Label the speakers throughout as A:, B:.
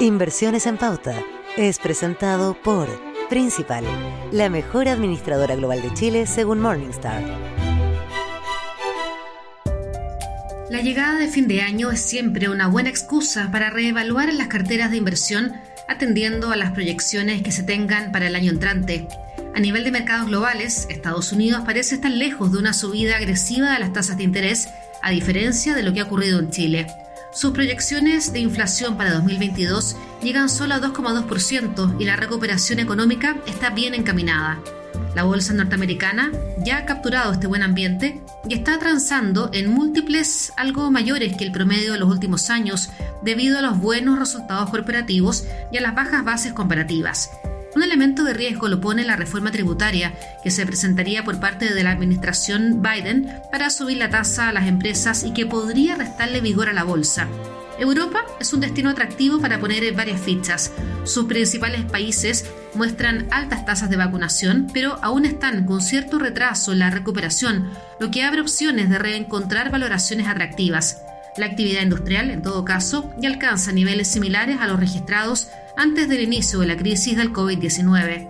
A: Inversiones en Pauta es presentado por Principal, la mejor administradora global de Chile según Morningstar.
B: La llegada de fin de año es siempre una buena excusa para reevaluar las carteras de inversión atendiendo a las proyecciones que se tengan para el año entrante. A nivel de mercados globales, Estados Unidos parece estar lejos de una subida agresiva de las tasas de interés, a diferencia de lo que ha ocurrido en Chile. Sus proyecciones de inflación para 2022 llegan solo a 2,2% y la recuperación económica está bien encaminada. La bolsa norteamericana ya ha capturado este buen ambiente y está transando en múltiples algo mayores que el promedio de los últimos años debido a los buenos resultados corporativos y a las bajas bases comparativas. Un elemento de riesgo lo pone la reforma tributaria que se presentaría por parte de la administración Biden para subir la tasa a las empresas y que podría restarle vigor a la bolsa. Europa es un destino atractivo para poner varias fichas. Sus principales países muestran altas tasas de vacunación, pero aún están con cierto retraso en la recuperación, lo que abre opciones de reencontrar valoraciones atractivas. La actividad industrial, en todo caso, ya alcanza niveles similares a los registrados antes del inicio de la crisis del COVID-19.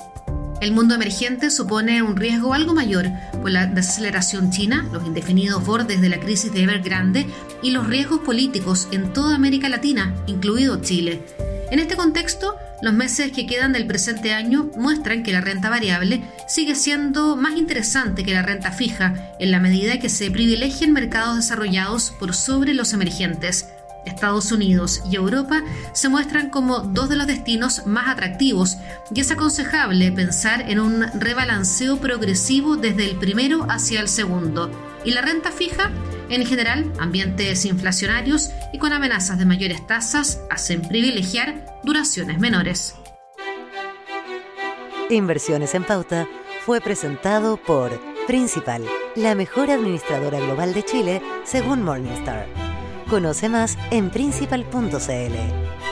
B: El mundo emergente supone un riesgo algo mayor por la desaceleración china, los indefinidos bordes de la crisis de Evergrande y los riesgos políticos en toda América Latina, incluido Chile. En este contexto, los meses que quedan del presente año muestran que la renta variable sigue siendo más interesante que la renta fija en la medida que se privilegien mercados desarrollados por sobre los emergentes. Estados Unidos y Europa se muestran como dos de los destinos más atractivos y es aconsejable pensar en un rebalanceo progresivo desde el primero hacia el segundo. Y la renta fija, en general, ambientes inflacionarios y con amenazas de mayores tasas, hacen privilegiar duraciones menores.
A: Inversiones en Pauta fue presentado por Principal, la mejor administradora global de Chile según Morningstar. Conoce más en principal.cl.